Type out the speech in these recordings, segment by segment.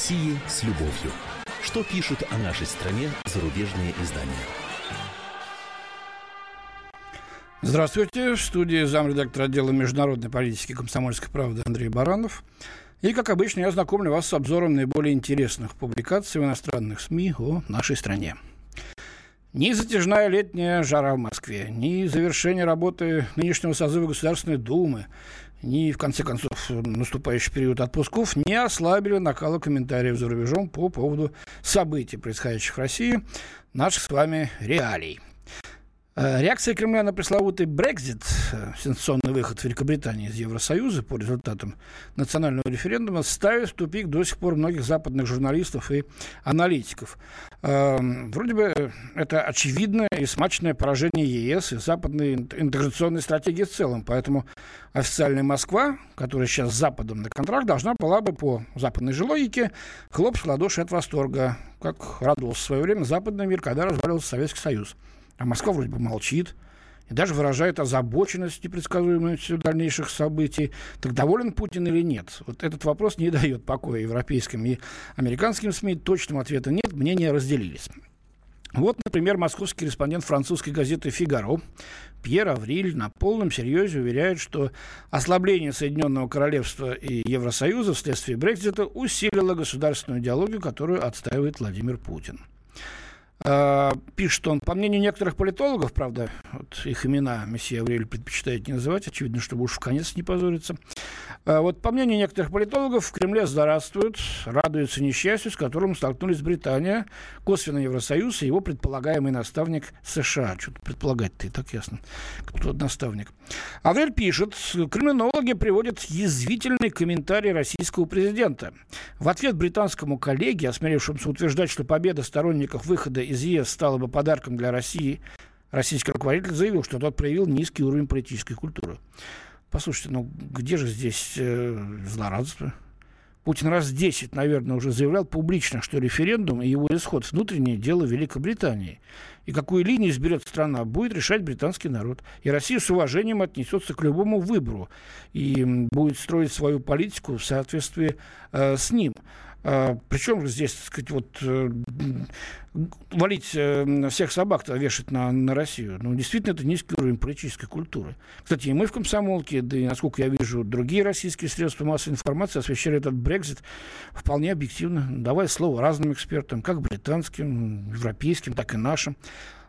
России с любовью. Что пишут о нашей стране зарубежные издания? Здравствуйте. В студии замредактора отдела международной политики комсомольской правды Андрей Баранов. И, как обычно, я знакомлю вас с обзором наиболее интересных публикаций в иностранных СМИ о нашей стране. Ни затяжная летняя жара в Москве, ни завершение работы нынешнего созыва Государственной Думы, ни, в конце концов, наступающий период отпусков не ослабили накала комментариев за рубежом по поводу событий, происходящих в России, наших с вами реалий – реакция Кремля на пресловутый Брекзит, э, сенсационный выход Великобритании из Евросоюза по результатам национального референдума, ставит в тупик до сих пор многих западных журналистов и аналитиков. Эм, вроде бы это очевидное и смачное поражение ЕС и западной интеграционной стратегии в целом. Поэтому официальная Москва, которая сейчас с Западом на контракт, должна была бы по западной же логике хлопать в ладоши от восторга, как радовался в свое время западный мир, когда развалился Советский Союз. А Москва вроде бы молчит и даже выражает озабоченность непредсказуемостью дальнейших событий. Так доволен Путин или нет? Вот этот вопрос не дает покоя европейским и американским СМИ. Точного ответа нет, мнения разделились. Вот, например, московский корреспондент французской газеты «Фигаро» Пьер Авриль на полном серьезе уверяет, что ослабление Соединенного Королевства и Евросоюза вследствие Брексита усилило государственную идеологию, которую отстаивает Владимир Путин. Uh, пишет он, по мнению некоторых политологов, правда, вот их имена месье Аврель предпочитает не называть, очевидно, чтобы уж в конец не позориться. Uh, вот по мнению некоторых политологов, в Кремле здравствуют, радуются несчастью, с которым столкнулись Британия, косвенно Евросоюз и его предполагаемый наставник США. Что-то предполагать-то и так ясно, кто тот наставник. Аврель пишет, криминологи приводят язвительный комментарий российского президента. В ответ британскому коллеге, осмелившемуся утверждать, что победа сторонников выхода из ЕС стало бы подарком для России, российский руководитель заявил, что тот проявил низкий уровень политической культуры. Послушайте, ну где же здесь э, злорадство? Путин раз 10, наверное, уже заявлял публично, что референдум и его исход – внутреннее дело Великобритании. И какую линию изберет страна, будет решать британский народ. И Россия с уважением отнесется к любому выбору и будет строить свою политику в соответствии э, с ним. А, причем здесь, так сказать, вот э, валить э, всех собак-то вешать на, на Россию. Ну, действительно, это низкий уровень политической культуры. Кстати, и мы в комсомолке, да и, насколько я вижу, другие российские средства массовой информации освещали этот Брекзит вполне объективно, давая слово разным экспертам, как британским, европейским, так и нашим.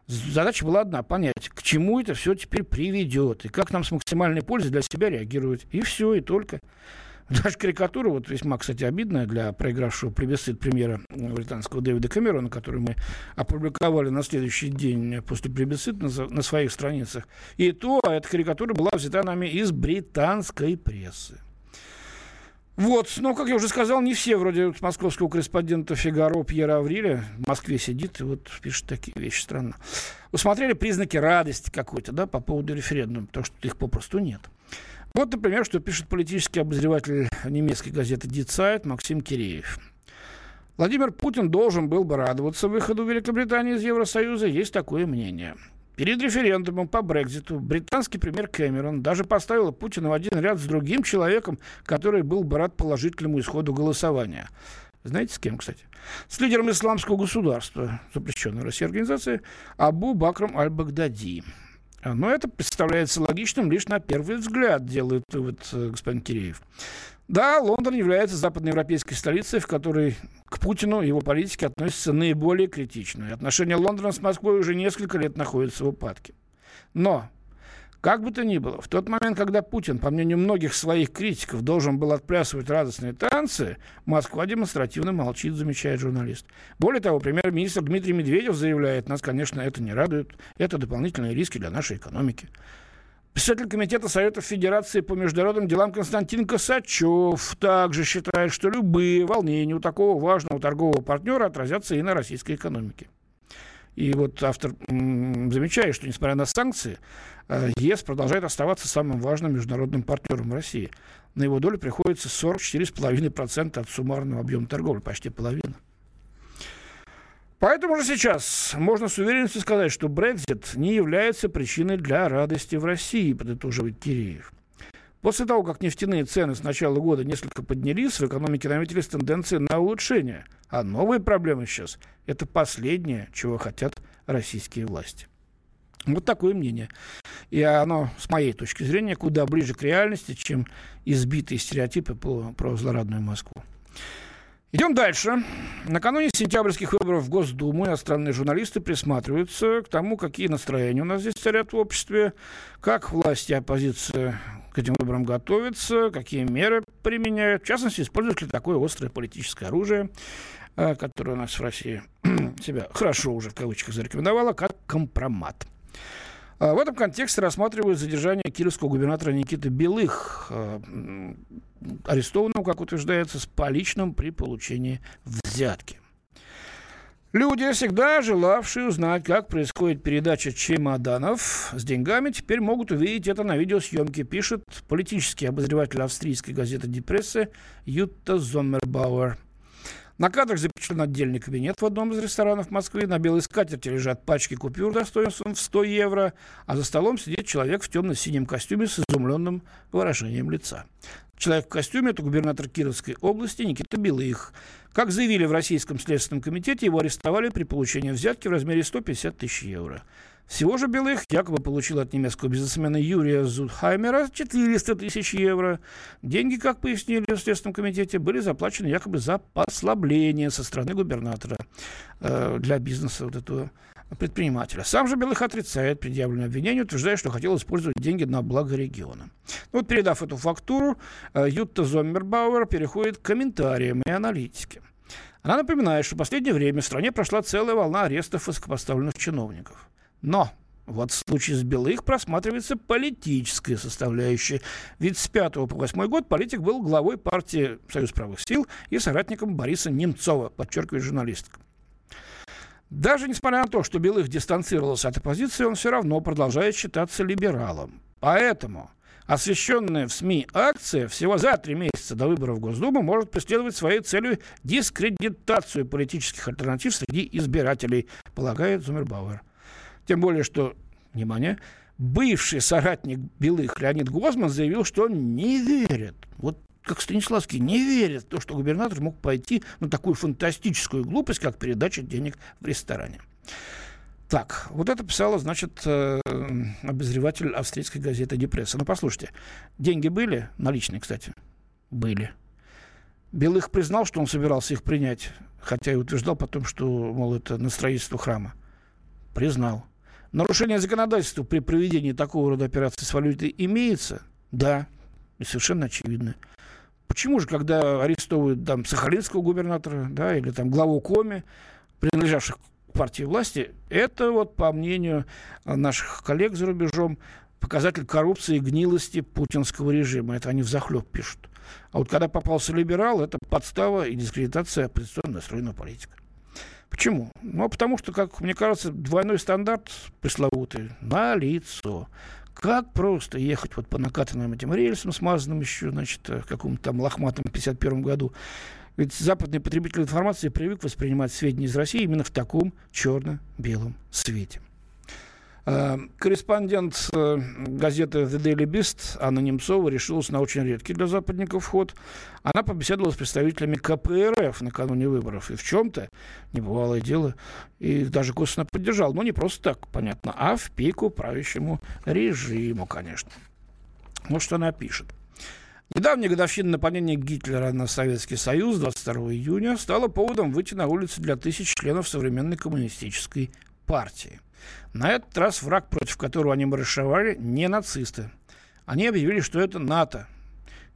Задача была одна – понять, к чему это все теперь приведет, и как нам с максимальной пользой для себя реагировать. И все, и только. Даже карикатура, вот весьма, кстати, обидная для проигравшего плебисцит премьера британского Дэвида Кэмерона, который мы опубликовали на следующий день после плебисцита на, на своих страницах. И то эта карикатура была взята нами из британской прессы. Вот, но, как я уже сказал, не все, вроде вот московского корреспондента Фигаро Пьера Авриля в Москве сидит и вот пишет такие вещи странно. Усмотрели признаки радости какой-то, да, по поводу референдума, потому что их попросту нет. Вот, например, что пишет политический обозреватель немецкой газеты Die Zeit Максим Киреев. Владимир Путин должен был бы радоваться выходу Великобритании из Евросоюза, есть такое мнение. Перед референдумом по Брекзиту британский премьер Кэмерон даже поставил Путина в один ряд с другим человеком, который был бы рад положительному исходу голосования. Знаете, с кем, кстати? С лидером исламского государства, запрещенной России организации, Абу Бакром Аль-Багдади. Но это представляется логичным лишь на первый взгляд, делает вывод э, господин Киреев. Да, Лондон является западноевропейской столицей, в которой к Путину и его политике относятся наиболее критично. И отношения Лондона с Москвой уже несколько лет находятся в упадке. Но как бы то ни было, в тот момент, когда Путин, по мнению многих своих критиков, должен был отплясывать радостные танцы, Москва демонстративно молчит, замечает журналист. Более того, премьер-министр Дмитрий Медведев заявляет, нас, конечно, это не радует, это дополнительные риски для нашей экономики. Председатель Комитета Советов Федерации по международным делам Константин Косачев также считает, что любые волнения у такого важного торгового партнера отразятся и на российской экономике. И вот автор замечает, что несмотря на санкции, э, ЕС продолжает оставаться самым важным международным партнером России. На его долю приходится 44,5% от суммарного объема торговли, почти половина. Поэтому же сейчас можно с уверенностью сказать, что Брекзит не является причиной для радости в России, подытоживает Киреев. После того, как нефтяные цены с начала года несколько поднялись, в экономике наметились тенденции на улучшение. А новые проблемы сейчас – это последнее, чего хотят российские власти. Вот такое мнение. И оно, с моей точки зрения, куда ближе к реальности, чем избитые стереотипы по, про злорадную Москву. Идем дальше. Накануне сентябрьских выборов в Госдуму иностранные журналисты присматриваются к тому, какие настроения у нас здесь царят в обществе, как власти и оппозиция к этим выборам готовятся, какие меры применяют. В частности, используют ли такое острое политическое оружие, э, которое у нас в России себя хорошо уже в кавычках зарекомендовало, как компромат. А в этом контексте рассматривают задержание кировского губернатора Никиты Белых, э, арестованного, как утверждается, с поличным при получении взятки. Люди, всегда желавшие узнать, как происходит передача чемоданов с деньгами, теперь могут увидеть это на видеосъемке, пишет политический обозреватель австрийской газеты «Депрессе» Ютта Зоммербауэр. На кадрах запечатлен отдельный кабинет в одном из ресторанов Москвы. На белой скатерти лежат пачки купюр достоинством в 100 евро, а за столом сидит человек в темно-синем костюме с изумленным выражением лица. Человек в костюме – это губернатор Кировской области Никита Белых. Как заявили в Российском следственном комитете, его арестовали при получении взятки в размере 150 тысяч евро. Всего же Белых якобы получил от немецкого бизнесмена Юрия Зудхаймера 400 тысяч евро. Деньги, как пояснили в Следственном комитете, были заплачены якобы за послабление со стороны губернатора э, для бизнеса вот этого предпринимателя. Сам же Белых отрицает предъявленное обвинение, утверждая, что хотел использовать деньги на благо региона. Ну вот, передав эту фактуру, э, Ютта Зоммербауэр переходит к комментариям и аналитике. Она напоминает, что в последнее время в стране прошла целая волна арестов высокопоставленных чиновников. Но вот в случае с Белых просматривается политическая составляющая. Ведь с 5 по 8 год политик был главой партии «Союз правых сил» и соратником Бориса Немцова, подчеркивает журналистка. Даже несмотря на то, что Белых дистанцировался от оппозиции, он все равно продолжает считаться либералом. Поэтому освещенная в СМИ акция всего за три месяца до выборов в Госдуму может преследовать своей целью дискредитацию политических альтернатив среди избирателей, полагает Зумербауэр. Тем более, что, внимание, бывший соратник Белых Леонид Гозман заявил, что он не верит. Вот как Станиславский не верит в то, что губернатор мог пойти на такую фантастическую глупость, как передача денег в ресторане. Так, вот это писала, значит, э, обозреватель австрийской газеты «Депресса». Ну, послушайте, деньги были, наличные, кстати, были. Белых признал, что он собирался их принять, хотя и утверждал потом, что, мол, это на строительство храма. Признал. Нарушение законодательства при проведении такого рода операций с валютой имеется? Да, и совершенно очевидно. Почему же, когда арестовывают там сахалинского губернатора, да, или там главу Коми, принадлежавших к партии власти, это вот, по мнению наших коллег за рубежом, показатель коррупции и гнилости путинского режима. Это они в захлеб пишут. А вот когда попался либерал, это подстава и дискредитация оппозиционно настроенного политика. Почему? Ну, потому что, как мне кажется, двойной стандарт пресловутый на лицо. Как просто ехать вот по накатанным этим рельсам, смазанным еще, значит, в каком-то там лохматом 51 году. Ведь западный потребитель информации привык воспринимать сведения из России именно в таком черно-белом свете. Э, корреспондент э, газеты The Daily Beast Анна Немцова решилась на очень редкий для западников ход. Она побеседовала с представителями КПРФ накануне выборов. И в чем-то небывалое дело. И даже косвенно поддержал. Но не просто так, понятно, а в пику правящему режиму, конечно. Вот что она пишет. Недавняя годовщина нападения Гитлера на Советский Союз 22 июня стала поводом выйти на улицы для тысяч членов современной коммунистической партии – на этот раз враг, против которого они маршировали, не нацисты. Они объявили, что это НАТО.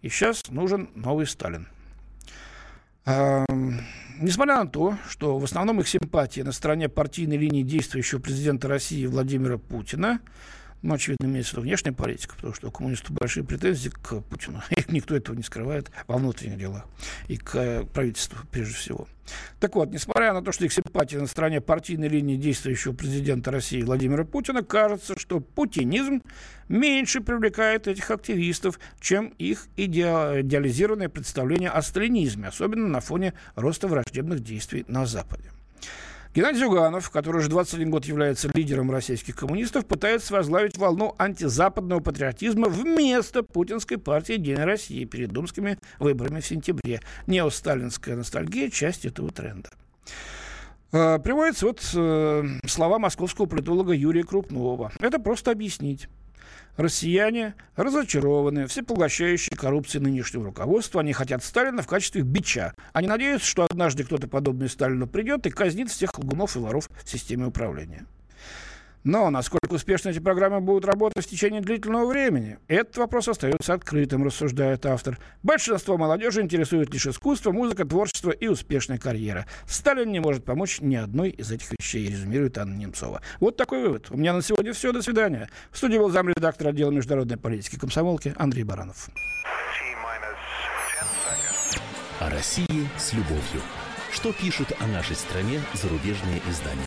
И сейчас нужен новый Сталин. Эм, несмотря на то, что в основном их симпатии на стороне партийной линии действующего президента России Владимира Путина – ну, очевидно, имеется в виду внешняя политика, потому что у коммунистов большие претензии к Путину. И никто этого не скрывает во внутренних делах. И к э, правительству, прежде всего. Так вот, несмотря на то, что их симпатия на стороне партийной линии действующего президента России Владимира Путина, кажется, что путинизм меньше привлекает этих активистов, чем их идеализированное представление о сталинизме, особенно на фоне роста враждебных действий на Западе. Геннадий Зюганов, который уже 21 год является лидером российских коммунистов, пытается возглавить волну антизападного патриотизма вместо путинской партии «Единая Россия» перед думскими выборами в сентябре. Неосталинская ностальгия – часть этого тренда. Э, приводятся вот э, слова московского политолога Юрия Крупнова. Это просто объяснить. Россияне разочарованы всепоглощающей коррупцией нынешнего руководства. Они хотят Сталина в качестве бича. Они надеются, что однажды кто-то подобный Сталину придет и казнит всех лгунов и воров в системе управления. Но насколько успешно эти программы будут работать в течение длительного времени, этот вопрос остается открытым, рассуждает автор. Большинство молодежи интересует лишь искусство, музыка, творчество и успешная карьера. Сталин не может помочь ни одной из этих вещей, резюмирует Анна Немцова. Вот такой вывод. У меня на сегодня все. До свидания. В студии был замредактор отдела международной политики комсомолки Андрей Баранов. О России с любовью. Что пишут о нашей стране зарубежные издания?